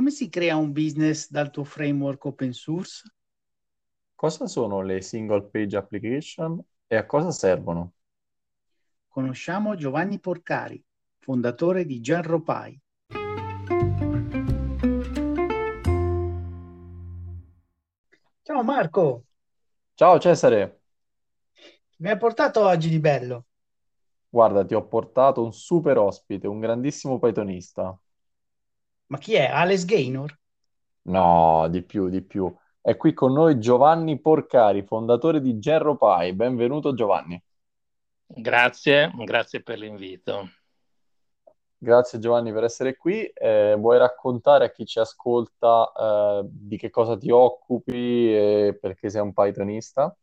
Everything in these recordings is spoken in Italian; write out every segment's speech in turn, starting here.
come si crea un business dal tuo framework open source? Cosa sono le single page application e a cosa servono? Conosciamo Giovanni Porcari, fondatore di Genropai. Ciao Marco. Ciao Cesare. Mi hai portato oggi di bello? Guarda, ti ho portato un super ospite, un grandissimo Pythonista. Ma chi è? Alex Gaynor? No, di più, di più. È qui con noi Giovanni Porcari, fondatore di GerroPy. Benvenuto Giovanni. Grazie, grazie per l'invito. Grazie Giovanni per essere qui. Eh, vuoi raccontare a chi ci ascolta eh, di che cosa ti occupi e perché sei un Pythonista?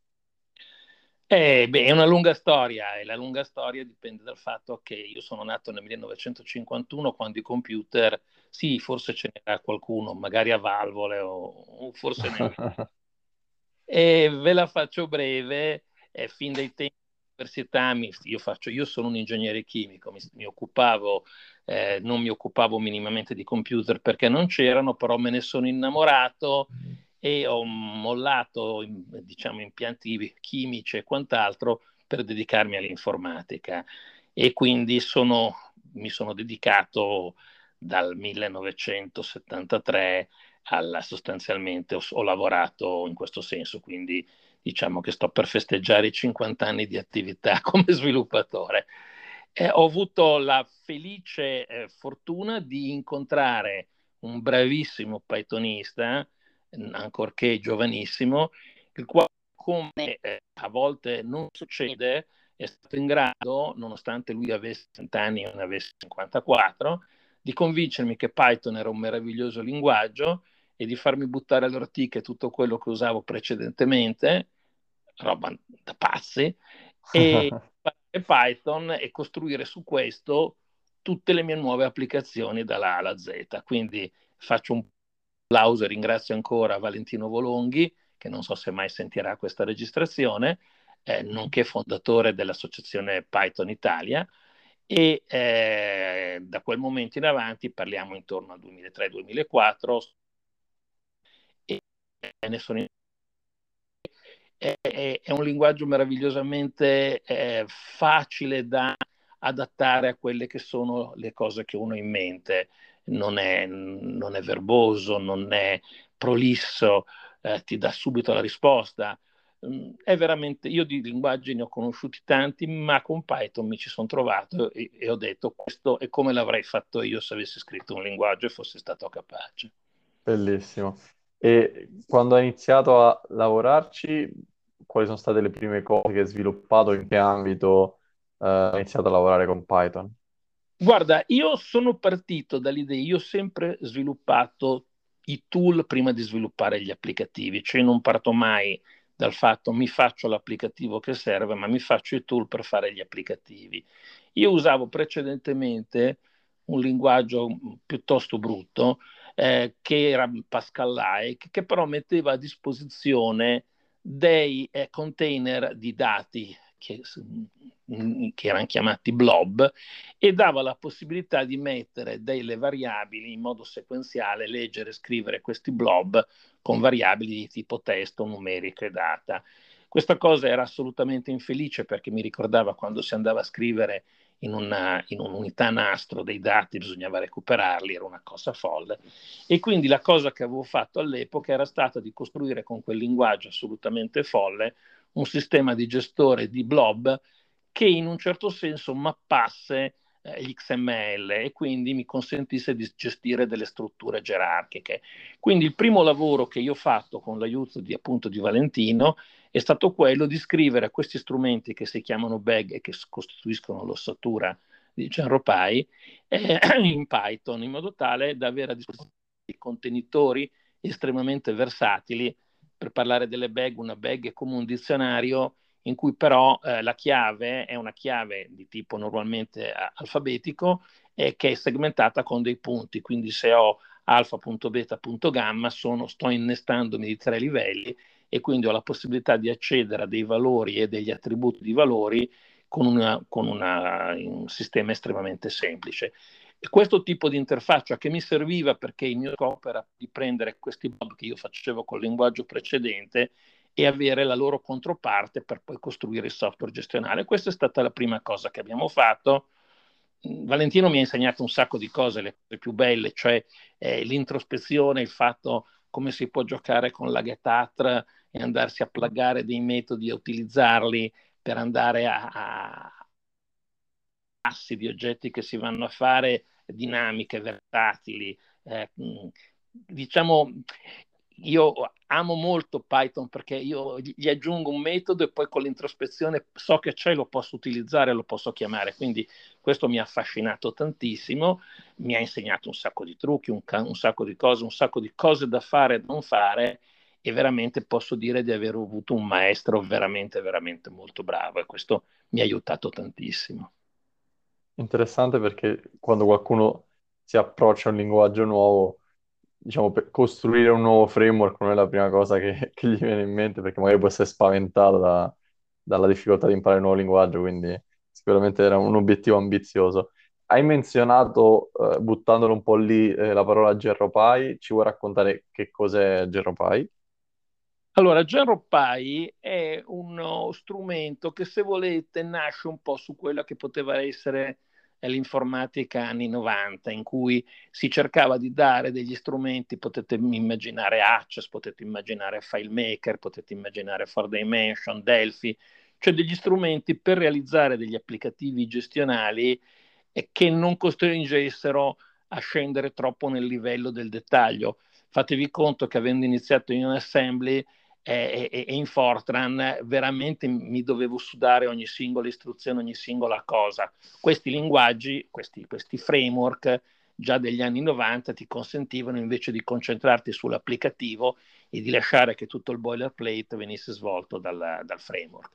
Eh, beh, è una lunga storia e la lunga storia dipende dal fatto che io sono nato nel 1951 quando i computer, sì, forse ce n'era qualcuno, magari a valvole o, o forse nemmeno. e ve la faccio breve, eh, fin dai tempi dell'università io, faccio, io sono un ingegnere chimico, mi, mi occupavo, eh, non mi occupavo minimamente di computer perché non c'erano, però me ne sono innamorato e ho mollato diciamo, impianti chimici e quant'altro per dedicarmi all'informatica e quindi sono, mi sono dedicato dal 1973 alla, sostanzialmente ho, ho, lavorato in questo senso, quindi diciamo che sto per festeggiare i 50 anni di attività come sviluppatore. Eh, ho avuto la felice eh, fortuna di incontrare un bravissimo Pythonista ancorché giovanissimo, il quale, come eh, a volte non succede, è stato in grado, nonostante lui avesse 30 anni e non avesse 54, di convincermi che Python era un meraviglioso linguaggio e di farmi buttare alle ortiche tutto quello che usavo precedentemente, roba da pazzi, e Python e costruire su questo tutte le mie nuove applicazioni dalla A alla Z. Quindi faccio un applauso e ringrazio ancora Valentino Volonghi, che non so se mai sentirà questa registrazione, eh, nonché fondatore dell'associazione Python Italia. E eh, da quel momento in avanti parliamo intorno al 2003-2004 e ne sono in è, è, un linguaggio meravigliosamente eh, facile da adattare a quelle che sono le cose che uno ha in mente non è, non è verboso, non è prolisso, eh, ti dà subito la risposta. Mm, è veramente, io di linguaggi ne ho conosciuti tanti, ma con Python mi ci sono trovato e, e ho detto questo è come l'avrei fatto io se avessi scritto un linguaggio e fossi stato capace. Bellissimo. E quando hai iniziato a lavorarci, quali sono state le prime cose che hai sviluppato, in che ambito eh, hai iniziato a lavorare con Python? Guarda, io sono partito dall'idea, io ho sempre sviluppato i tool prima di sviluppare gli applicativi, cioè non parto mai dal fatto mi faccio l'applicativo che serve, ma mi faccio i tool per fare gli applicativi. Io usavo precedentemente un linguaggio piuttosto brutto, eh, che era Pascal-like, che però metteva a disposizione dei eh, container di dati che, che, erano chiamati blob, e dava la possibilità di mettere delle variabili in modo sequenziale, leggere e scrivere questi blob con variabili di tipo testo, numerico e data. Questa cosa era assolutamente infelice perché mi ricordava quando si andava a scrivere in, una, in, un'unità nastro dei dati, bisognava recuperarli, era una cosa folle. E quindi la cosa che avevo fatto all'epoca era stata di costruire con quel linguaggio assolutamente folle un sistema di gestore di blob che in un certo senso mappasse eh, l'XML e quindi mi consentisse di gestire delle strutture gerarchiche. Quindi il primo lavoro che io ho fatto con l'aiuto di, appunto di Valentino è stato quello di scrivere questi strumenti che si chiamano bag e che costituiscono l'ossatura di GenroPy eh, in Python in modo tale da avere a disposizione contenitori estremamente versatili per parlare delle bag, una bag è come un dizionario in cui però eh, la chiave è una chiave di tipo normalmente alfabetico e che è segmentata con dei punti, quindi se ho alfa.beta.gamma sono, sto innestandomi di tre livelli e quindi ho la possibilità di accedere a dei valori e degli attributi di valori con, una, con una, un sistema estremamente semplice. Questo tipo di interfaccia che mi serviva perché il mio scopo era di prendere questi blob che io facevo col linguaggio precedente e avere la loro controparte per poi costruire il software gestionale. Questa è stata la prima cosa che abbiamo fatto. Valentino mi ha insegnato un sacco di cose, le cose più belle, cioè eh, l'introspezione, il fatto come si può giocare con la GetAtr e andarsi a plagare dei metodi e utilizzarli per andare a, a assi di oggetti che si vanno a fare dinamiche, versatili. Eh, diciamo, io amo molto Python perché io gli aggiungo un metodo e poi con l'introspezione so che c'è, lo posso utilizzare, lo posso chiamare. Quindi questo mi ha affascinato tantissimo, mi ha insegnato un sacco di trucchi, un, un sacco di cose, un sacco di cose da fare e non fare e veramente posso dire di aver avuto un maestro veramente, veramente molto bravo e questo mi ha aiutato tantissimo. Interessante perché quando qualcuno si approccia a un linguaggio nuovo diciamo, per costruire un nuovo framework non è la prima cosa che, che gli viene in mente perché magari può essere spaventato da, dalla difficoltà di imparare un nuovo linguaggio, quindi sicuramente era un obiettivo ambizioso. Hai menzionato, eh, buttandolo un po' lì, eh, la parola GenroPy, ci vuoi raccontare che cos'è GenroPy? Allora, GenroPy è uno strumento che se volete nasce un po' su quella che poteva essere l'informatica anni 90, in cui si cercava di dare degli strumenti, potete immaginare Access, potete immaginare FileMaker, potete immaginare 4Dimension, Delphi, cioè degli strumenti per realizzare degli applicativi gestionali che non costringessero a scendere troppo nel livello del dettaglio. Fatevi conto che avendo iniziato in Assembly e, e, in Fortran veramente mi dovevo sudare ogni singola istruzione, ogni singola cosa. Questi linguaggi, questi, questi framework già degli anni 90 ti consentivano invece di concentrarti sull'applicativo e di lasciare che tutto il boilerplate venisse svolto dal, dal framework.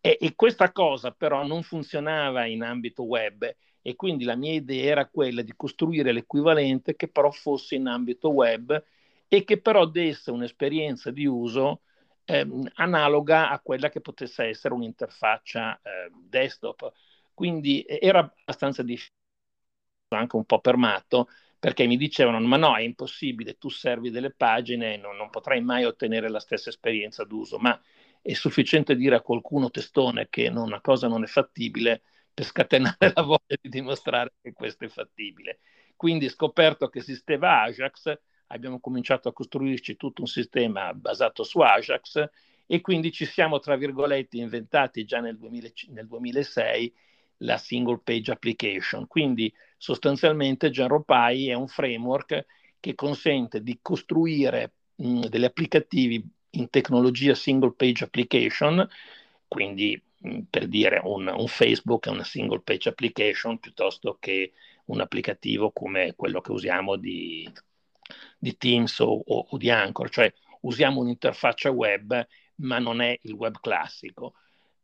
E, e, questa cosa però non funzionava in ambito web e quindi la mia idea era quella di costruire l'equivalente che però fosse in ambito web e che però desse un'esperienza di uso ehm, analoga a quella che potesse essere un'interfaccia eh, desktop. Quindi era abbastanza difficile, anche un po' per matto, perché mi dicevano ma no, è impossibile, tu servi delle pagine non, non potrai mai ottenere la stessa esperienza d'uso, ma è sufficiente dire a qualcuno testone che non, una cosa non è fattibile per scatenare la voglia di dimostrare che questo è fattibile. Quindi scoperto che esisteva Ajax, abbiamo cominciato a costruirci tutto un sistema basato su Ajax e quindi ci siamo, tra virgolette, inventati già nel, 2000, nel 2006 la single page application. Quindi sostanzialmente GenroPy è un framework che consente di costruire mh, degli applicativi in tecnologia single page application, quindi mh, per dire un, un, Facebook è una single page application piuttosto che un applicativo come quello che usiamo di di Teams o, o, o di Anchor, cioè usiamo un'interfaccia web ma non è il web classico.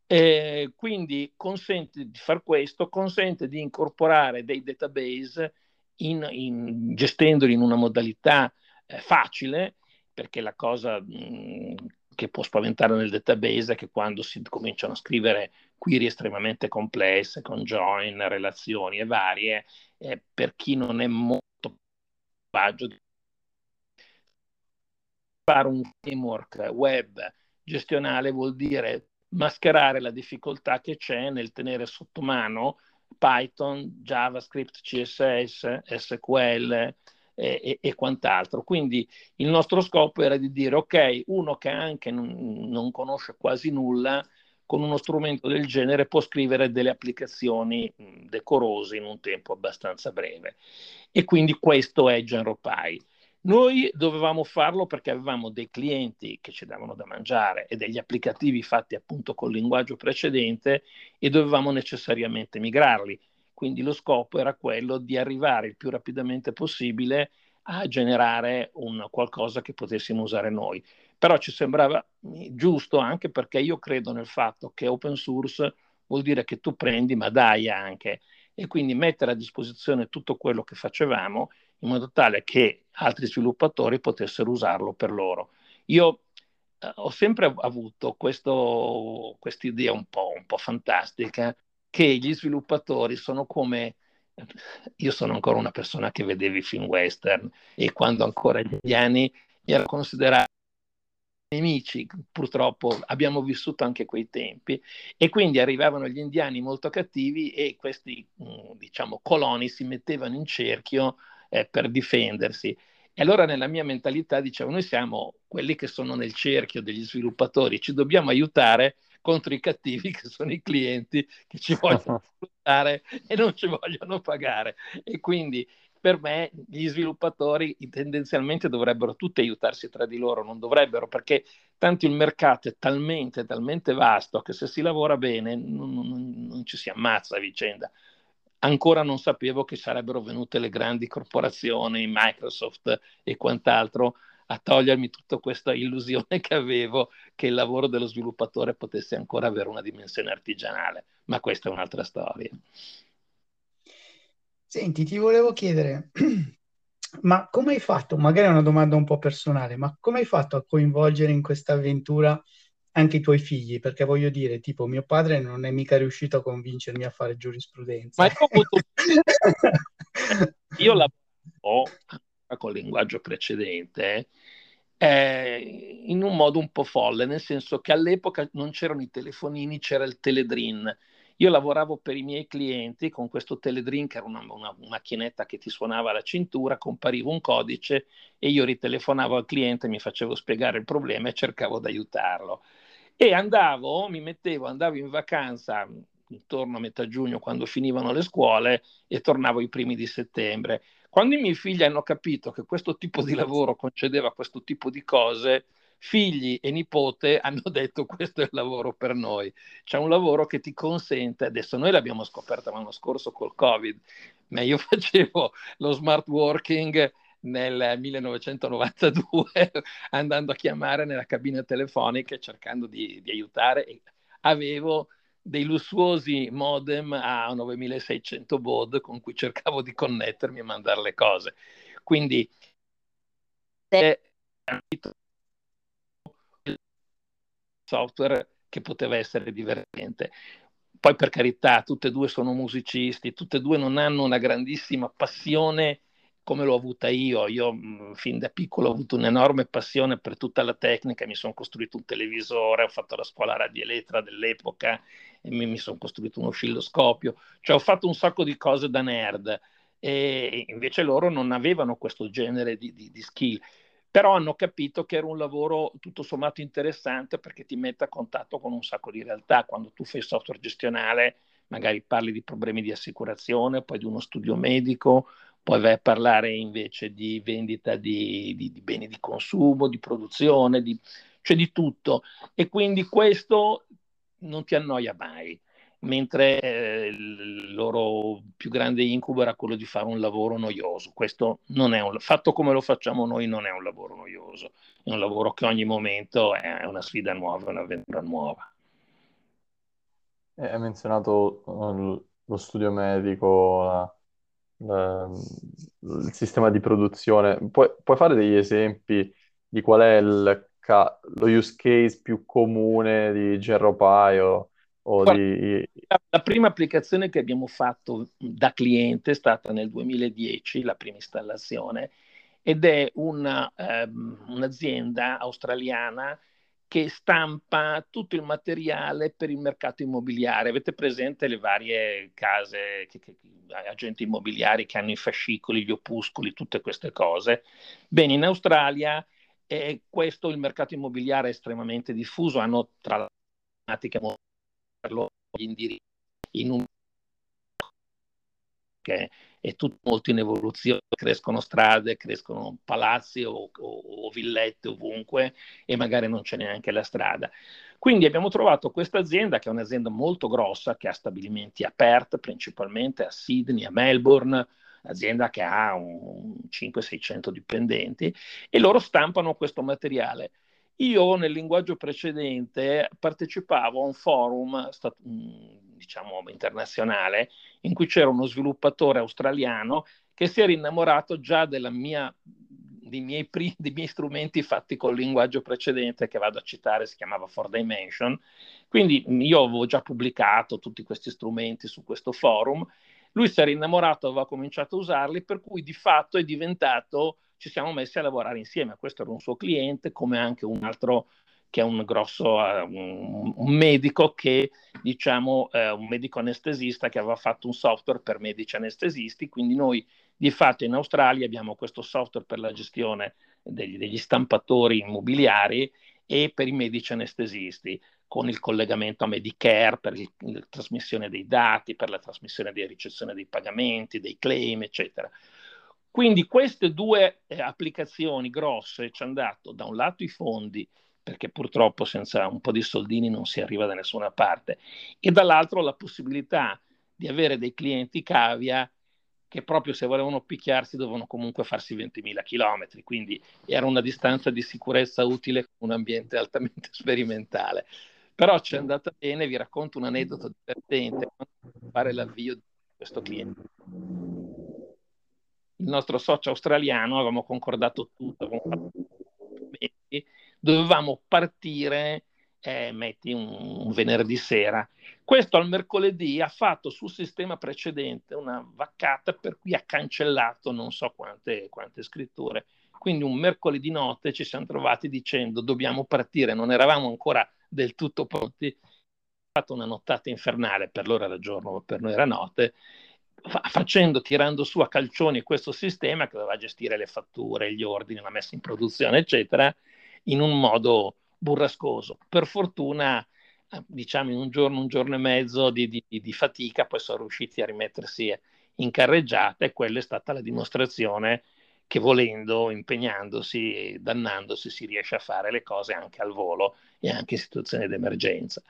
Eh, quindi consente di fare questo, consente di incorporare dei database in, in, gestendoli in una modalità eh, facile, perché la cosa mh, che può spaventare nel database è che quando si cominciano a scrivere query estremamente complesse con join, relazioni e varie, eh, per chi non è molto fare un framework web gestionale vuol dire mascherare la difficoltà che c'è nel tenere sotto mano Python, JavaScript, CSS, SQL e, e, e, quant'altro. Quindi il nostro scopo era di dire, ok, uno che anche non, non, conosce quasi nulla, con uno strumento del genere può scrivere delle applicazioni decorose in un tempo abbastanza breve. E quindi questo è GenroPy. Noi dovevamo farlo perché avevamo dei clienti che ci davano da mangiare e degli applicativi fatti appunto col linguaggio precedente e dovevamo necessariamente migrarli. Quindi lo scopo era quello di arrivare il più rapidamente possibile a generare un qualcosa che potessimo usare noi. Però ci sembrava giusto anche perché io credo nel fatto che open source vuol dire che tu prendi ma dai anche e quindi mettere a disposizione tutto quello che facevamo in modo tale che altri sviluppatori potessero usarlo per loro. Io eh, ho sempre avuto questa idea un un po' fantastica che gli sviluppatori sono come io sono ancora una persona che vedeva i film western e quando ancora gli anni mi ero considerato nemici, purtroppo abbiamo vissuto anche quei tempi e quindi arrivavano gli indiani molto cattivi e questi mm, diciamo coloni si mettevano in cerchio eh, per difendersi. E allora nella mia mentalità dicevo, noi siamo quelli che sono nel cerchio degli sviluppatori, ci dobbiamo aiutare contro i cattivi che sono i clienti che ci vogliono sfruttare e non ci vogliono pagare. E quindi per me gli sviluppatori tendenzialmente dovrebbero tutti aiutarsi tra di loro, non dovrebbero perché tanto il mercato è talmente, talmente vasto che se si lavora bene non, non, non ci si ammazza a vicenda. Ancora non sapevo che sarebbero venute le grandi corporazioni, Microsoft e quant'altro, a togliermi tutta questa illusione che avevo che il lavoro dello sviluppatore potesse ancora avere una dimensione artigianale, ma questa è un'altra storia. Senti, ti volevo chiedere, ma come hai fatto, magari è una domanda un po' personale, ma come hai fatto a coinvolgere in questa avventura anche i tuoi figli? Perché voglio dire, tipo, mio padre non è mica riuscito a convincermi a fare giurisprudenza. Ma io, avuto... io lavoro col linguaggio precedente eh, in un modo un po' folle, nel senso che all'epoca non c'erano i telefonini, c'era il teledrin. Io lavoravo per i miei clienti con questo teledrin, che era una, una, macchinetta che ti suonava alla cintura, compariva un codice e io ritelefonavo al cliente, mi facevo spiegare il problema e cercavo di aiutarlo. E andavo, mi mettevo, andavo in vacanza intorno a metà giugno quando finivano le scuole e tornavo i primi di settembre. Quando i miei figli hanno capito che questo tipo di lavoro concedeva questo tipo di cose, figli e nipote hanno detto questo è il lavoro per noi. C'è un lavoro che ti consente, adesso noi l'abbiamo scoperto l'anno scorso col Covid, ma io facevo lo smart working nel 1992 andando a chiamare nella cabina telefonica cercando di, di aiutare. Avevo dei lussuosi modem a 9600 baud con cui cercavo di connettermi e mandare le cose. Quindi è software che poteva essere divertente. Poi per carità, tutte e due sono musicisti, tutte e due non hanno una grandissima passione come l'ho avuta io. Io fin da piccolo ho avuto un'enorme passione per tutta la tecnica, mi sono costruito un televisore, ho fatto la scuola radioelettra dell'epoca, mi, mi sono costruito un oscilloscopio, cioè ho fatto un sacco di cose da nerd e invece loro non avevano questo genere di, di, di skill però hanno capito che era un lavoro tutto sommato interessante perché ti mette a contatto con un sacco di realtà. Quando tu fai software gestionale, magari parli di problemi di assicurazione, poi di uno studio medico, poi vai a parlare invece di vendita di, di, di beni di consumo, di produzione, di, cioè di tutto. E quindi questo non ti annoia mai, mentre eh, il loro più grande incubo era quello di fare un lavoro noioso. Questo non è un fatto come lo facciamo noi, non è un lavoro noioso, è un lavoro che ogni momento è una sfida nuova, un'avventura nuova. Hai menzionato uh, lo studio medico, il sistema di produzione. Puoi, puoi fare degli esempi di qual è il lo use case più comune di Gerropai o, o Guarda, di... la, la prima applicazione che abbiamo fatto da cliente è stata nel 2010, la prima installazione, ed è una, um, un'azienda australiana che stampa tutto il materiale per il mercato immobiliare. Avete presente le varie case, che, che, agenti immobiliari che hanno i fascicoli, gli opuscoli, tutte queste cose? Bene, in Australia eh, questo il mercato immobiliare è estremamente diffuso, hanno tra l'altro gli indirizzi in un che è tutto molto in evoluzione, crescono strade, crescono palazzi o, o, o, villette ovunque e magari non c'è neanche la strada. Quindi abbiamo trovato questa azienda che è un'azienda molto grossa, che ha stabilimenti a Perth, principalmente a Sydney, a Melbourne, azienda che ha 500-600 dipendenti e loro stampano questo materiale. Io nel linguaggio precedente partecipavo a un forum stat- diciamo, internazionale in cui c'era uno sviluppatore australiano che si era innamorato già mia, dei, miei pri- dei miei strumenti fatti col linguaggio precedente che vado a citare, si chiamava 4Dimension. Quindi io avevo già pubblicato tutti questi strumenti su questo forum Lui si era innamorato, aveva cominciato a usarli, per cui di fatto è diventato, ci siamo messi a lavorare insieme. Questo era un suo cliente, come anche un altro che è un grosso uh, un, un, medico che diciamo uh, un medico anestesista che aveva fatto un software per medici anestesisti quindi noi di fatto in Australia abbiamo questo software per la gestione degli, degli stampatori immobiliari e per i medici anestesisti con il collegamento a Medicare per il, la trasmissione dei dati, per la trasmissione di ricezione dei pagamenti, dei claim, eccetera. Quindi queste due eh, applicazioni grosse ci hanno dato da un lato i fondi perché purtroppo senza un po' di soldini non si arriva da nessuna parte, e dall'altro la possibilità di avere dei clienti cavia che proprio se volevano picchiarsi dovevano comunque farsi 20.000 km, quindi era una distanza di sicurezza utile con un ambiente altamente sperimentale. Però ci è andata bene, vi racconto un aneddoto divertente, fare l'avvio di questo cliente. Il nostro socio australiano, avevamo concordato tutto, avevamo fatto dovevamo partire, eh, metti un, un, venerdì sera. Questo al mercoledì ha fatto sul sistema precedente una vaccata per cui ha cancellato non so quante, quante scritture. Quindi un mercoledì notte ci siamo trovati dicendo dobbiamo partire, non eravamo ancora del tutto pronti. Ha fatto una nottata infernale, per loro era giorno, per noi era notte, facendo, tirando su a calcioni questo sistema che doveva gestire le fatture, gli ordini, la messa in produzione, eccetera, in un modo burrascoso. Per fortuna, eh, diciamo, in un giorno, un giorno e mezzo di, di, di fatica, poi sono riusciti a rimettersi in carreggiata e quella è stata la dimostrazione che volendo, impegnandosi e dannandosi si riesce a fare le cose anche al volo e anche in situazioni di emergenza.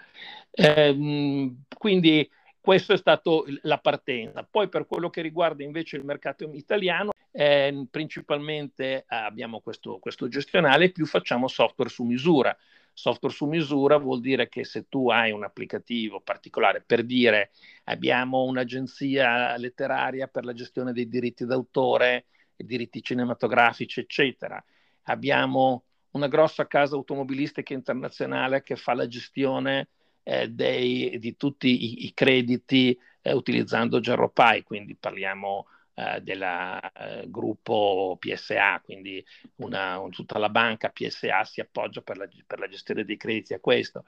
Eh, quindi questa è stata la partenza. Poi per quello che riguarda invece il mercato italiano, eh, principalmente abbiamo questo, questo gestionale, più facciamo software su misura. Software su misura vuol dire che se tu hai un applicativo particolare, per dire abbiamo un'agenzia letteraria per la gestione dei diritti d'autore, diritti cinematografici, eccetera, abbiamo una grossa casa automobilistica internazionale che fa la gestione eh, dei, di tutti i, i crediti eh, utilizzando GeroPy, quindi parliamo eh, del eh, gruppo PSA, quindi una, un, tutta la banca PSA si appoggia per la, per la, gestione dei crediti a questo.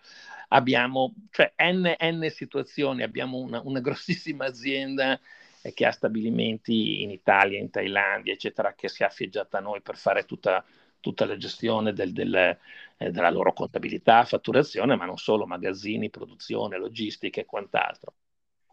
Abbiamo cioè, n, n situazioni, abbiamo una, una grossissima azienda eh, che ha stabilimenti in Italia, in Thailandia, eccetera, che si è affeggiata a noi per fare tutta tutta la gestione del, del, eh, della loro contabilità, fatturazione, ma non solo, magazzini, produzione, logistica e quant'altro.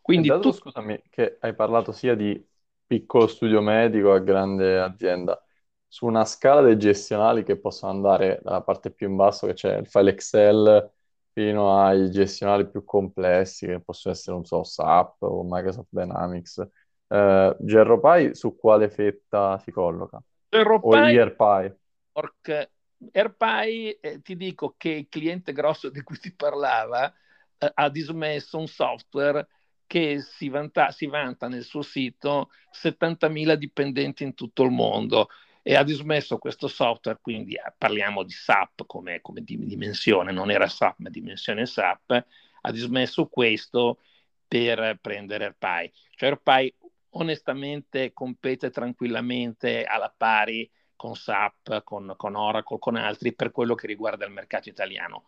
Quindi dato, tu... scusami, che hai parlato sia di piccolo studio medico a grande azienda, su una scala dei gestionali che possono andare dalla parte più in basso, che c'è il file Excel, fino ai gestionali più complessi, che possono essere, non so, SAP o Microsoft Dynamics. Eh, GRPy su quale fetta si colloca? GRPy, o ERPy? York, AirPy, eh, ti dico che il cliente grosso di cui ti parlava eh, ha dismesso un software che si vanta, si vanta nel suo sito 70.000 dipendenti in tutto il mondo e ha dismesso questo software, quindi eh, parliamo di SAP come, come dimensione, non era SAP ma dimensione SAP, ha dismesso questo per prendere AirPy. Cioè AirPy onestamente compete tranquillamente alla pari con SAP, con, con Oracle, con altri per quello che riguarda il mercato italiano.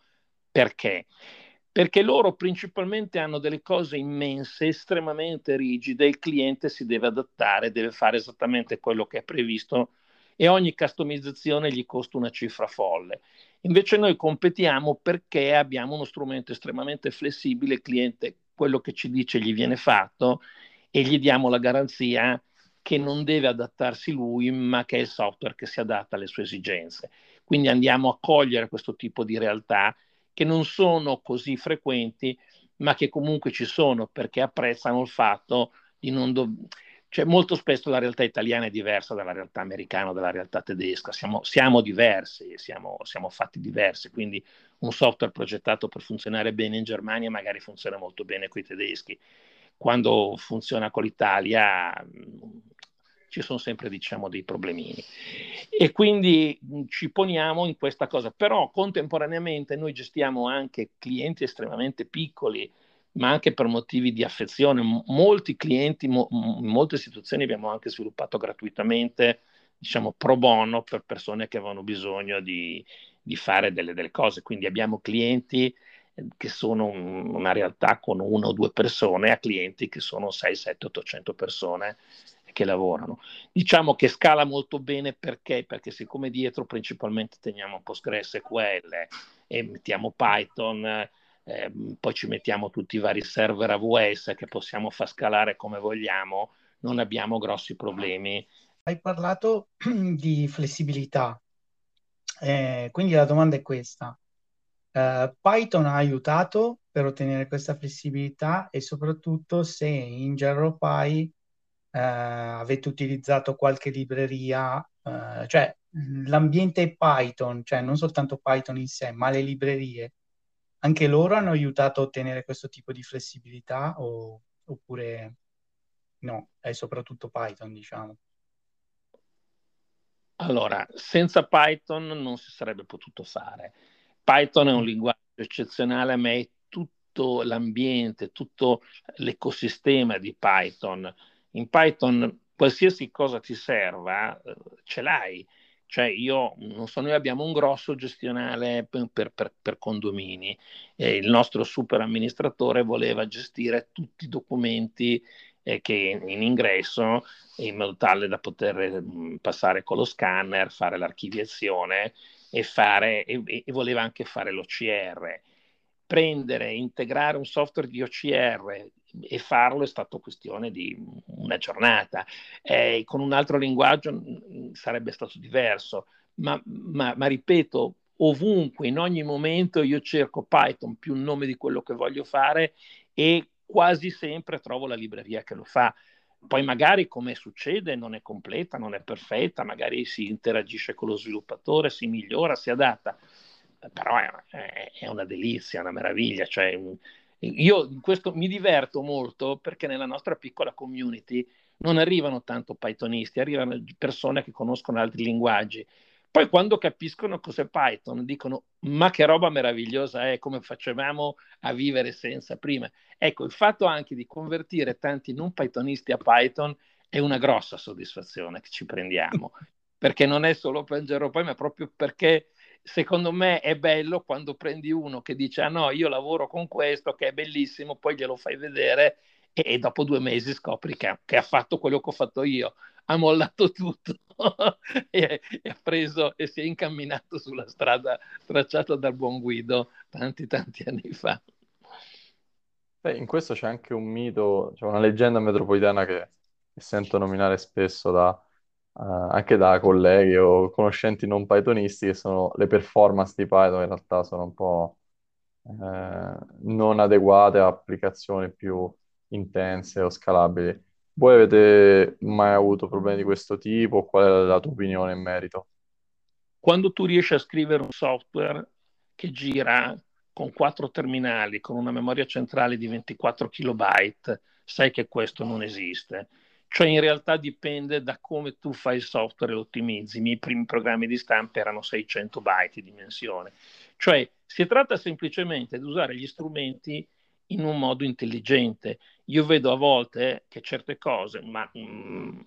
Perché? Perché loro principalmente hanno delle cose immense, estremamente rigide, il cliente si deve adattare, deve fare esattamente quello che è previsto e ogni customizzazione gli costa una cifra folle. Invece noi competiamo perché abbiamo uno strumento estremamente flessibile, il cliente quello che ci dice gli viene fatto e gli diamo la garanzia che non deve adattarsi lui, ma che è il software che si adatta alle sue esigenze. Quindi andiamo a cogliere questo tipo di realtà che non sono così frequenti, ma che comunque ci sono perché apprezzano il fatto di non dover cioè, molto spesso la realtà italiana è diversa dalla realtà americana dalla realtà tedesca, siamo, siamo diversi, siamo, siamo, fatti diversi, quindi un software progettato per funzionare bene in Germania magari funziona molto bene con i tedeschi, quando funziona con l'Italia ci sono sempre diciamo dei problemini e quindi ci poniamo in questa cosa però contemporaneamente noi gestiamo anche clienti estremamente piccoli ma anche per motivi di affezione. Molti clienti, mo, molte situazioni abbiamo anche sviluppato gratuitamente, diciamo pro bono, per persone che avevano bisogno di, di fare delle, delle, cose. Quindi abbiamo clienti eh, che sono una realtà con una o due persone a clienti che sono 6, 7, 800 persone che lavorano. Diciamo che scala molto bene perché? Perché siccome dietro principalmente teniamo PostgreSQL e mettiamo Python, eh, poi ci mettiamo tutti i vari server AWS che possiamo far scalare come vogliamo, non abbiamo grossi problemi. Hai parlato di flessibilità, eh, quindi la domanda è questa. Uh, Python ha aiutato per ottenere questa flessibilità e soprattutto se in GeroPy uh, avete utilizzato qualche libreria, uh, cioè l'ambiente Python, cioè non soltanto Python in sé, ma le librerie anche loro hanno aiutato a ottenere questo tipo di flessibilità o, oppure no, è soprattutto Python, diciamo. Allora, senza Python non si sarebbe potuto fare. Python è un linguaggio eccezionale, a me è tutto l'ambiente, tutto l'ecosistema di Python. In Python qualsiasi cosa ti serva, eh, ce l'hai cioè io, non so, noi abbiamo un grosso gestionale per, per, per condomini e il nostro super amministratore voleva gestire tutti i documenti eh, che in ingresso in modo tale da poter mh, passare con lo scanner, fare l'archiviazione e, fare, e, e voleva anche fare l'OCR. Prendere, integrare un software di OCR e farlo è stato questione di una giornata. Eh, con un altro linguaggio sarebbe stato diverso, ma, ma, ma, ripeto, ovunque, in ogni momento io cerco Python più il nome di quello che voglio fare e quasi sempre trovo la libreria che lo fa. Poi magari come succede non è completa, non è perfetta, magari si interagisce con lo sviluppatore, si migliora, si adatta, però è, è una delizia, una meraviglia, cioè io in questo mi diverto molto perché nella nostra piccola community non arrivano tanto Pythonisti, arrivano persone che conoscono altri linguaggi. Poi quando capiscono cos'è Python dicono ma che roba meravigliosa è, come facevamo a vivere senza prima. Ecco, il fatto anche di convertire tanti non Pythonisti a Python è una grossa soddisfazione che ci prendiamo, perché non è solo per poi, ma proprio perché secondo me è bello quando prendi uno che dice ah no, io lavoro con questo che è bellissimo, poi glielo fai vedere e, e dopo due mesi scopri che, che, ha fatto quello che ho fatto io, ha mollato tutto e, e, ha preso e si è incamminato sulla strada tracciata dal buon Guido tanti tanti anni fa. Beh, in questo c'è anche un mito, cioè una leggenda metropolitana che, che sento nominare spesso da, uh, anche da colleghi o conoscenti non pythonisti che sono le performance di Python in realtà sono un po' eh, non adeguate a applicazioni più intense o scalabili. Voi avete mai avuto problemi di questo tipo? Qual è la tua opinione in merito? Quando tu riesci a scrivere un software che gira con quattro terminali, con una memoria centrale di 24 kilobyte, sai che questo non esiste. Cioè in realtà dipende da come tu fai il software e lo ottimizzi. I miei primi programmi di stampa erano 600 byte di dimensione. Cioè si tratta semplicemente di usare gli strumenti in un modo intelligente. Io vedo a volte che certe cose, ma mm,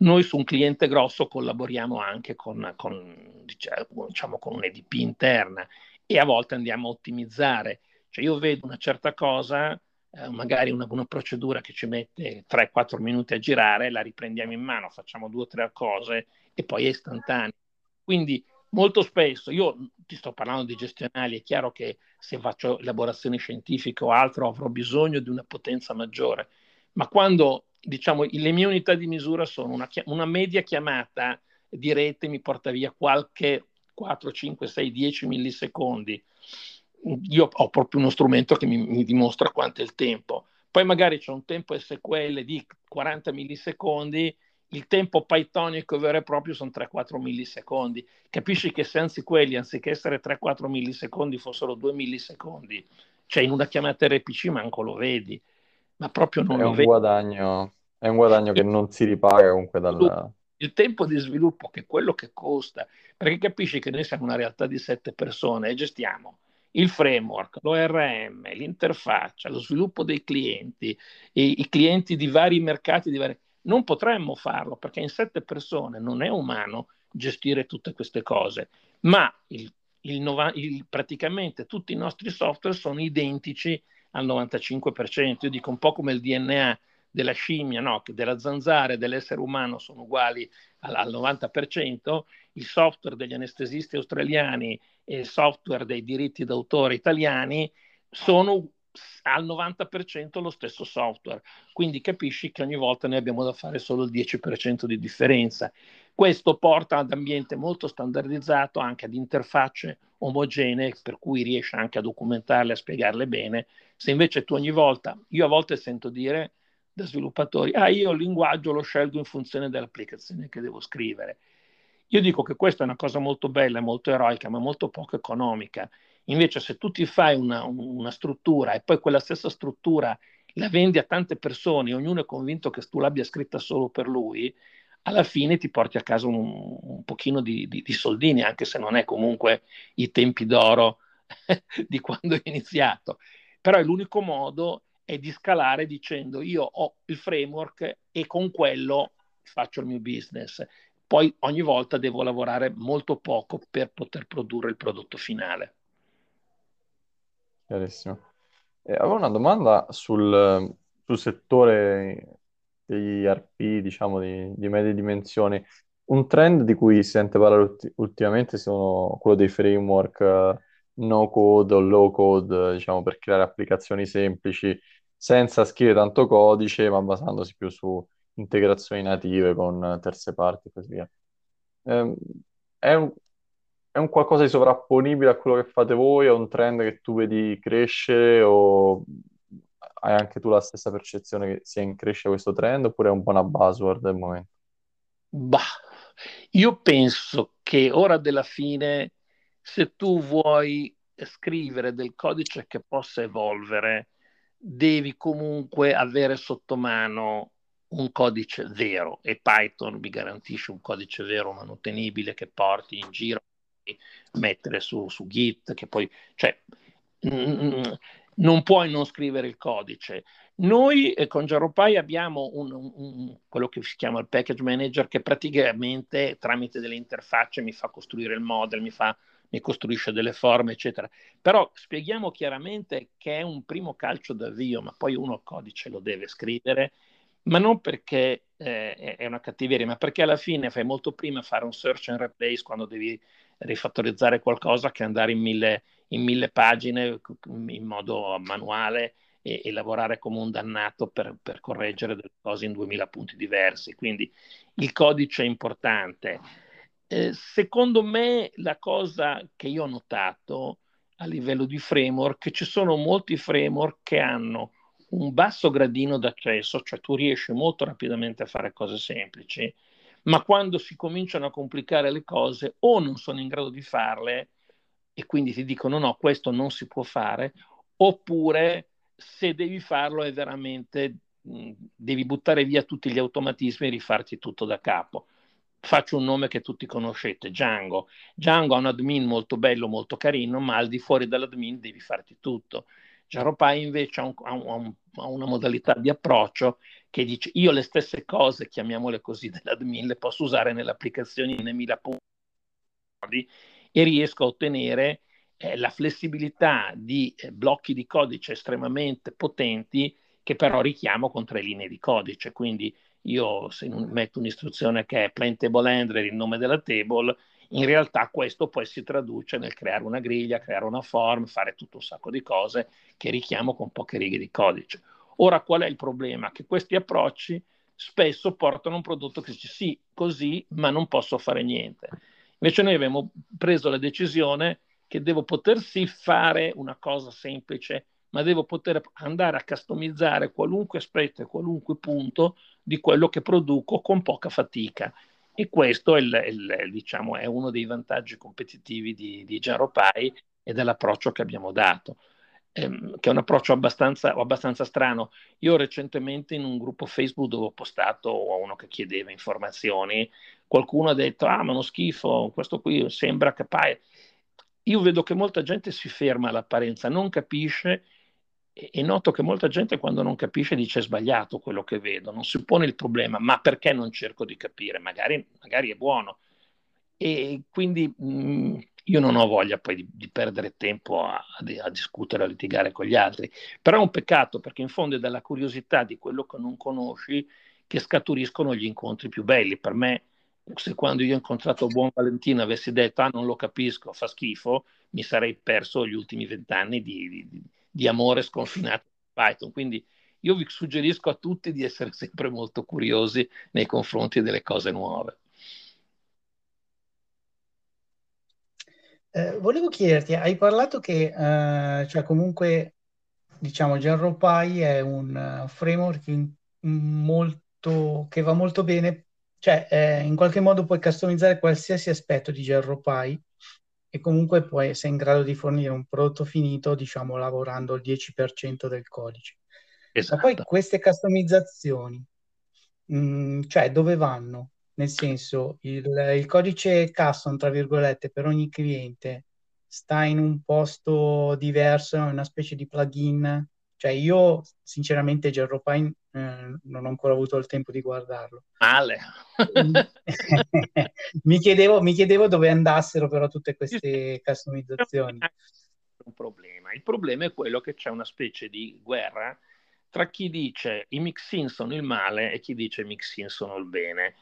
noi su un cliente grosso collaboriamo anche con, con, diciamo, con un'EDP interna e a volte andiamo a ottimizzare. Cioè io vedo una certa cosa eh, magari una, una, procedura che ci mette 3-4 minuti a girare, la riprendiamo in mano, facciamo due o tre cose e poi è istantaneo. Quindi molto spesso, io ti sto parlando di gestionali, è chiaro che se faccio elaborazioni scientifiche o altro avrò bisogno di una potenza maggiore, ma quando diciamo le mie unità di misura sono una, una media chiamata di rete mi porta via qualche 4, 5, 6, 10 millisecondi io ho proprio uno strumento che mi, mi dimostra quanto è il tempo. Poi magari c'è un tempo SQL di 40 millisecondi, il tempo pythonico vero e proprio sono 3-4 millisecondi. Capisci che se anzi quelli, anziché essere 3-4 millisecondi, fossero 2 millisecondi, cioè in una chiamata RPC manco lo vedi, ma proprio non è lo un vedi. Guadagno, è un guadagno che non si ripaga comunque dal... Il tempo di sviluppo, che è quello che costa, perché capisci che noi siamo una realtà di sette persone e gestiamo il framework, l'ORM, l'interfaccia, lo sviluppo dei clienti, i, i clienti di vari mercati, di vari... non potremmo farlo perché in sette persone non è umano gestire tutte queste cose, ma il, il il, praticamente tutti i nostri software sono identici al 95%. Io dico un po' come il DNA della scimmia, no? della zanzara e dell'essere umano sono uguali al, al 90%, il software degli anestesisti australiani e il software dei diritti d'autore italiani sono al 90% lo stesso software. Quindi capisci che ogni volta noi abbiamo da fare solo il 10% di differenza. Questo porta ad ambiente molto standardizzato, anche ad interfacce omogenee, per cui riesci anche a documentarle, a spiegarle bene. Se invece tu ogni volta, io a volte sento dire da sviluppatori, ah io il linguaggio lo scelgo in funzione dell'applicazione che devo scrivere. Io dico che questa è una cosa molto bella, molto eroica, ma molto poco economica. Invece se tu ti fai una, una struttura e poi quella stessa struttura la vendi a tante persone, ognuno è convinto che tu l'abbia scritta solo per lui, alla fine ti porti a casa un, un pochino di, di, di, soldini, anche se non è comunque i tempi d'oro di quando hai iniziato. Però è l'unico modo è di scalare dicendo io ho il framework e con quello faccio il mio business. Poi ogni volta devo lavorare molto poco per poter produrre il prodotto finale. Chiarissimo. Eh, avevo una domanda sul, sul settore degli RP, diciamo, di, di, medie dimensioni. Un trend di cui si sente parlare ulti- ultimamente sono quello dei framework uh, no code o low code, diciamo, per creare applicazioni semplici senza scrivere tanto codice, ma basandosi più su integrazioni native con terze parti e così via. Eh, è un, è un qualcosa di sovrapponibile a quello che fate voi? È un trend che tu vedi crescere o hai anche tu la stessa percezione che sia in crescita questo trend oppure è un po' una buzzword del momento? Bah, io penso che ora della fine, se tu vuoi scrivere del codice che possa evolvere, devi comunque avere sotto mano un codice vero e Python vi garantisce un codice vero manutenibile che porti in giro mettere su, su Git che poi cioè mm, non puoi non scrivere il codice. Noi eh, con Jaropai abbiamo un, un, un, quello che si chiama il package manager che praticamente tramite delle interfacce mi fa costruire il model mi fa mi costruisce delle forme, eccetera. Però spieghiamo chiaramente che è un primo calcio d'avvio, ma poi uno il codice lo deve scrivere, ma non perché eh, è una cattiveria, ma perché alla fine fai molto prima fare un search and replace quando devi rifattorizzare qualcosa che andare in mille, in mille pagine in modo manuale e, e, lavorare come un dannato per, per correggere delle cose in duemila punti diversi. Quindi il codice è importante. Eh, secondo me la cosa che io ho notato a livello di framework, che ci sono molti framework che hanno un basso gradino d'accesso, cioè tu riesci molto rapidamente a fare cose semplici, ma quando si cominciano a complicare le cose o non sono in grado di farle e quindi ti dicono no, questo non si può fare, oppure se devi farlo è veramente devi buttare via tutti gli automatismi e rifarti tutto da capo faccio un nome che tutti conoscete, Django. Django ha un admin molto bello, molto carino, ma al di fuori dell'admin devi farti tutto. Jaropai invece ha, un, ha, un, ha, una modalità di approccio che dice io le stesse cose, chiamiamole così, dell'admin le posso usare nelle applicazioni in 1000 punti e riesco a ottenere eh, la flessibilità di eh, blocchi di codice estremamente potenti che però richiamo con tre linee di codice. Quindi io se metto un'istruzione che è plain table handler il nome della table, in realtà questo poi si traduce nel creare una griglia, creare una form, fare tutto un sacco di cose che richiamo con poche righe di codice. Ora qual è il problema? Che questi approcci spesso portano a un prodotto che dice sì, così, ma non posso fare niente. Invece noi abbiamo preso la decisione che devo potersi fare una cosa semplice ma devo poter andare a customizzare qualunque aspetto e qualunque punto di quello che produco con poca fatica. E questo è, il, il, diciamo, è uno dei vantaggi competitivi di, di Jaropai e dell'approccio che abbiamo dato, ehm, che è un approccio abbastanza, abbastanza strano. Io recentemente in un gruppo Facebook dove ho postato a uno che chiedeva informazioni, qualcuno ha detto, ah ma uno schifo, questo qui sembra che io vedo che molta gente si ferma all'apparenza, non capisce e, noto che molta gente quando non capisce dice sbagliato quello che vedo, non si pone il problema, ma perché non cerco di capire? Magari, magari è buono. E quindi mh, mm, io non ho voglia poi di, di perdere tempo a, a, a, discutere, a litigare con gli altri, però è un peccato perché in fondo è dalla curiosità di quello che non conosci che scaturiscono gli incontri più belli. Per me se quando io ho incontrato Buon Valentino avessi detto ah non lo capisco, fa schifo, mi sarei perso gli ultimi vent'anni di, di, di, amore sconfinato con Python. Quindi io vi suggerisco a tutti di essere sempre molto curiosi nei confronti delle cose nuove. Eh, volevo chiederti, hai parlato che eh, cioè comunque diciamo GenRoPy è un uh, framework in, molto, che va molto bene cioè eh, in qualche modo puoi customizzare qualsiasi aspetto di GeoRoPy e comunque puoi essere in grado di fornire un prodotto finito, diciamo, lavorando il 10% del codice. Esatto. Ma poi esatto. queste customizzazioni, mh, mm, cioè dove vanno? Nel senso, il, il codice custom, tra virgolette, per ogni cliente sta in un posto diverso, una specie di plugin cioè io sinceramente Gerropine eh, non ho ancora avuto il tempo di guardarlo. Male. mi, chiedevo, mi, chiedevo, dove andassero però tutte queste customizzazioni. Un problema. Il problema è quello che c'è una specie di guerra tra chi dice i mixin sono il male e chi dice i mixin sono il bene.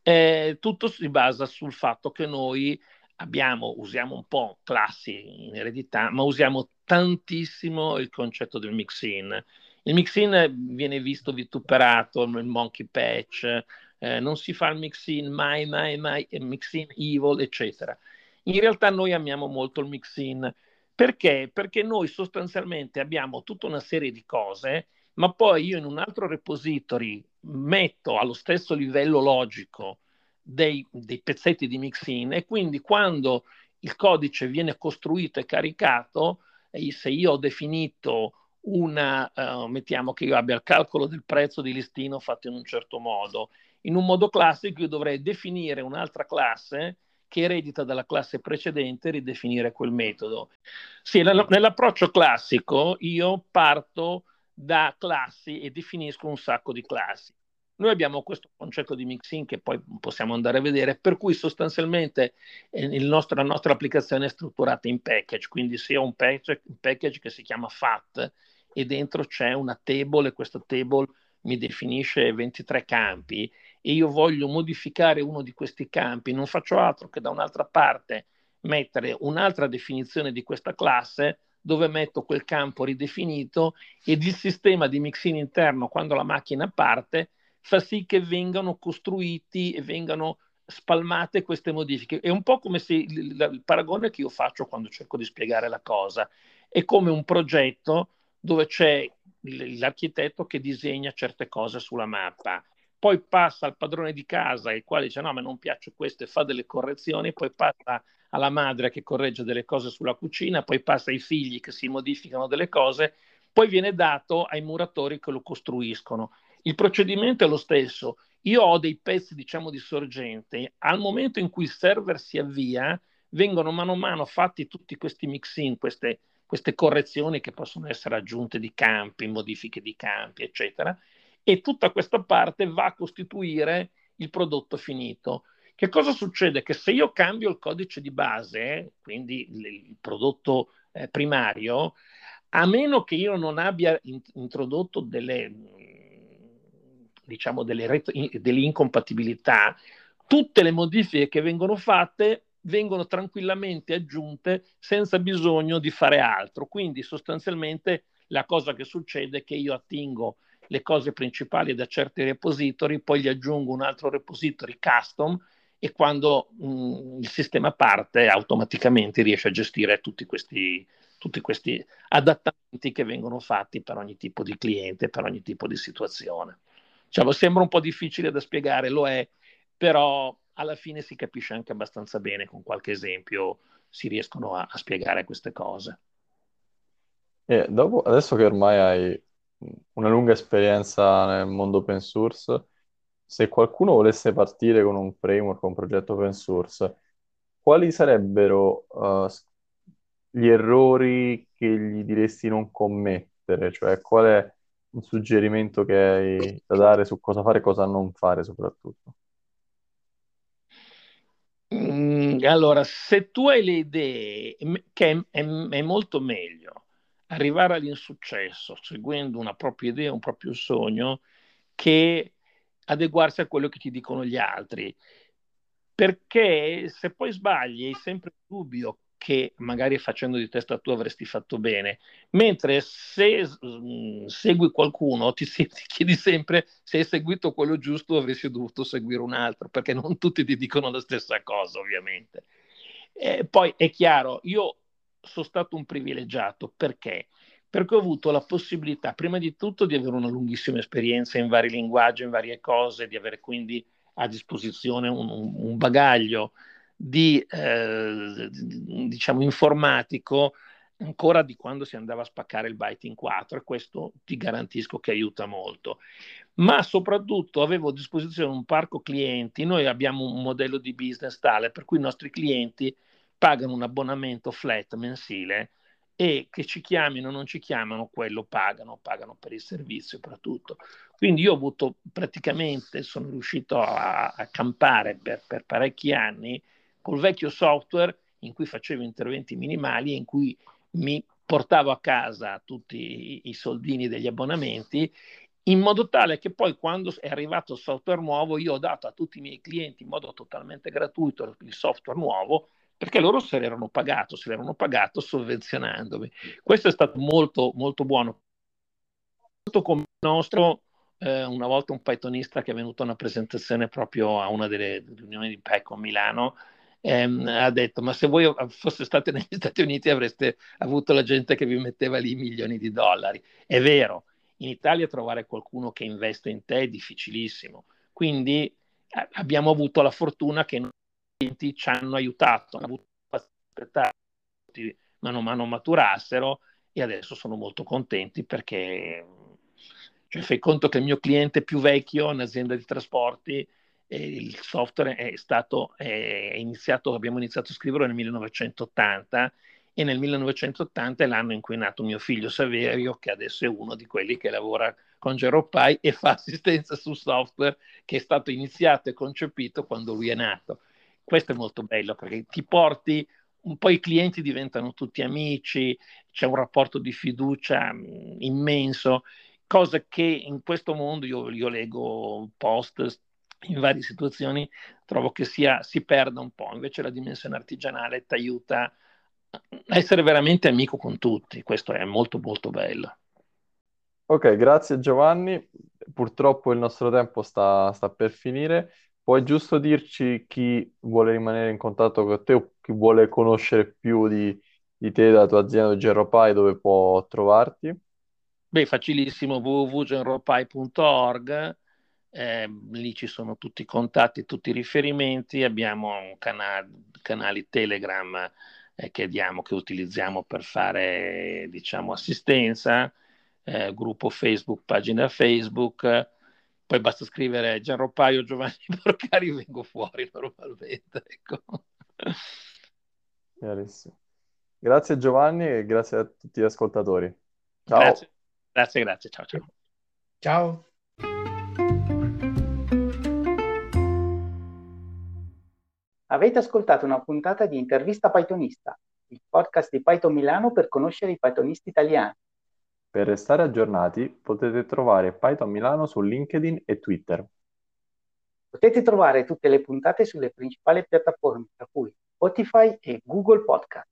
Eh, tutto si basa sul fatto che noi abbiamo, usiamo un po' classi in eredità, ma usiamo tantissimo il concetto del mix-in. Il mix-in viene visto vituperato, il monkey patch, eh, non si fa il mix-in mai, mai, mai, mix-in evil, eccetera. In realtà noi amiamo molto il mix-in. Perché? Perché noi sostanzialmente abbiamo tutta una serie di cose, ma poi io in un altro repository metto allo stesso livello logico dei, dei pezzetti di mix-in e quindi quando il codice viene costruito e caricato, se io ho definito una, uh, mettiamo che io abbia il calcolo del prezzo di listino fatto in un certo modo, in un modo classico io dovrei definire un'altra classe che eredita dalla classe precedente e ridefinire quel metodo. Sì, nell'approccio classico io parto da classi e definisco un sacco di classi. Noi abbiamo questo concetto di mixing che poi possiamo andare a vedere, per cui sostanzialmente eh, nostro, la nostra applicazione è strutturata in package, quindi se ho un package, un package che si chiama FAT e dentro c'è una table e questa table mi definisce 23 campi e io voglio modificare uno di questi campi, non faccio altro che da un'altra parte mettere un'altra definizione di questa classe dove metto quel campo ridefinito ed il sistema di mixing interno quando la macchina parte fa sì che vengano costruiti e vengano spalmate queste modifiche. È un po' come se il, il, paragone che io faccio quando cerco di spiegare la cosa è come un progetto dove c'è l'architetto che disegna certe cose sulla mappa, poi passa al padrone di casa, il quale dice no, ma non piace questo e fa delle correzioni, poi passa alla madre che corregge delle cose sulla cucina, poi passa ai figli che si modificano delle cose, poi viene dato ai muratori che lo costruiscono. Il procedimento è lo stesso. Io ho dei pezzi, diciamo, di sorgente. Al momento in cui il server si avvia, vengono mano a mano fatti tutti questi mix-in, queste, queste correzioni che possono essere aggiunte di campi, modifiche di campi, eccetera. E tutta questa parte va a costituire il prodotto finito. Che cosa succede? Che se io cambio il codice di base, quindi il, prodotto eh, primario, a meno che io non abbia in, introdotto delle diciamo, delle, ret- delle incompatibilità, tutte le modifiche che vengono fatte vengono tranquillamente aggiunte senza bisogno di fare altro. Quindi sostanzialmente la cosa che succede è che io attingo le cose principali da certi repository, poi gli aggiungo un altro repository custom e quando mh, mm, il sistema parte automaticamente riesce a gestire tutti questi, tutti questi adattamenti che vengono fatti per ogni tipo di cliente, per ogni tipo di situazione. Diciamo, sembra un po' difficile da spiegare, lo è, però alla fine si capisce anche abbastanza bene, con qualche esempio si riescono a, a spiegare queste cose. E dopo, adesso che ormai hai una lunga esperienza nel mondo open source, se qualcuno volesse partire con un framework, un progetto open source, quali sarebbero uh, gli errori che gli diresti non commettere, cioè qual è un suggerimento che hai da dare su cosa fare e cosa non fare soprattutto? Mm, allora, se tu hai le idee, che è, è, molto meglio arrivare all'insuccesso seguendo una propria idea, un proprio sogno, che adeguarsi a quello che ti dicono gli altri. Perché se poi sbagli hai sempre il dubbio che magari facendo di testa tu avresti fatto bene, mentre se mm, segui qualcuno ti, ti, chiedi sempre se hai seguito quello giusto avresti dovuto seguire un altro, perché non tutti ti dicono la stessa cosa ovviamente. E poi è chiaro, io sono stato un privilegiato perché? Perché ho avuto la possibilità, prima di tutto, di avere una lunghissima esperienza in vari linguaggi, in varie cose, di avere quindi a disposizione un, un bagaglio di, eh, diciamo, informatico ancora di quando si andava a spaccare il byte in 4 e questo ti garantisco che aiuta molto. Ma soprattutto avevo a disposizione un parco clienti, noi abbiamo un modello di business tale per cui i nostri clienti pagano un abbonamento flat mensile e che ci chiamino o non ci chiamano, quello pagano, pagano per il servizio soprattutto. Quindi io ho avuto praticamente, sono riuscito a, a campare per, per parecchi anni col vecchio software in cui facevo interventi minimali e in cui mi portavo a casa tutti i soldini degli abbonamenti in modo tale che poi quando è arrivato il software nuovo io ho dato a tutti i miei clienti in modo totalmente gratuito il software nuovo perché loro se l'erano pagato, se l'erano pagato sovvenzionandomi. Questo è stato molto, molto buono. Come il nostro, eh, una volta un Pythonista che è venuto a una presentazione proprio a una delle riunioni di PECO a Milano, ehm, ha detto ma se voi foste state negli Stati Uniti avreste avuto la gente che vi metteva lì milioni di dollari. È vero, in Italia trovare qualcuno che investe in te è difficilissimo, quindi eh, abbiamo avuto la fortuna che i ci hanno aiutato, hanno avuto aspettare mano a mano maturassero e adesso sono molto contenti perché cioè, fai conto che il mio cliente più vecchio, un'azienda di trasporti, il software è stato è iniziato, abbiamo iniziato a scriverlo nel 1980 e nel 1980 è l'anno in cui è nato mio figlio Saverio, che adesso è uno di quelli che lavora con Geropai e fa assistenza su software che è stato iniziato e concepito quando lui è nato. Questo è molto bello perché ti porti un po' i clienti diventano tutti amici, c'è un rapporto di fiducia mh, immenso, cosa che in questo mondo io, io leggo post in varie situazioni trovo che sia, si perda un po', invece la dimensione artigianale ti aiuta a essere veramente amico con tutti, questo è molto molto bello. Ok, grazie Giovanni, purtroppo il nostro tempo sta, sta per finire, puoi giusto dirci chi vuole rimanere in contatto con te o chi vuole conoscere più di, di te, della tua azienda Genropai, dove può trovarti? Beh, facilissimo, www.genropai.org eh, lì ci sono tutti i contatti, tutti i riferimenti, abbiamo un canale, canali Telegram eh, che, diamo, che utilizziamo per fare diciamo, assistenza, eh, gruppo Facebook, pagina Facebook, poi basta scrivere Gianropaio Giovanni Porcari, vengo fuori normalmente. Ecco. Chiarissimo. Grazie Giovanni e grazie a tutti gli ascoltatori. Ciao. Grazie, grazie, grazie. Ciao, ciao. Ciao. Avete ascoltato una puntata di Intervista Pythonista, il podcast di Python Milano per conoscere i Pythonisti italiani. Per restare aggiornati potete trovare Python Milano su LinkedIn e Twitter. Potete trovare tutte le puntate sulle principali piattaforme, tra cui Spotify e Google Podcast.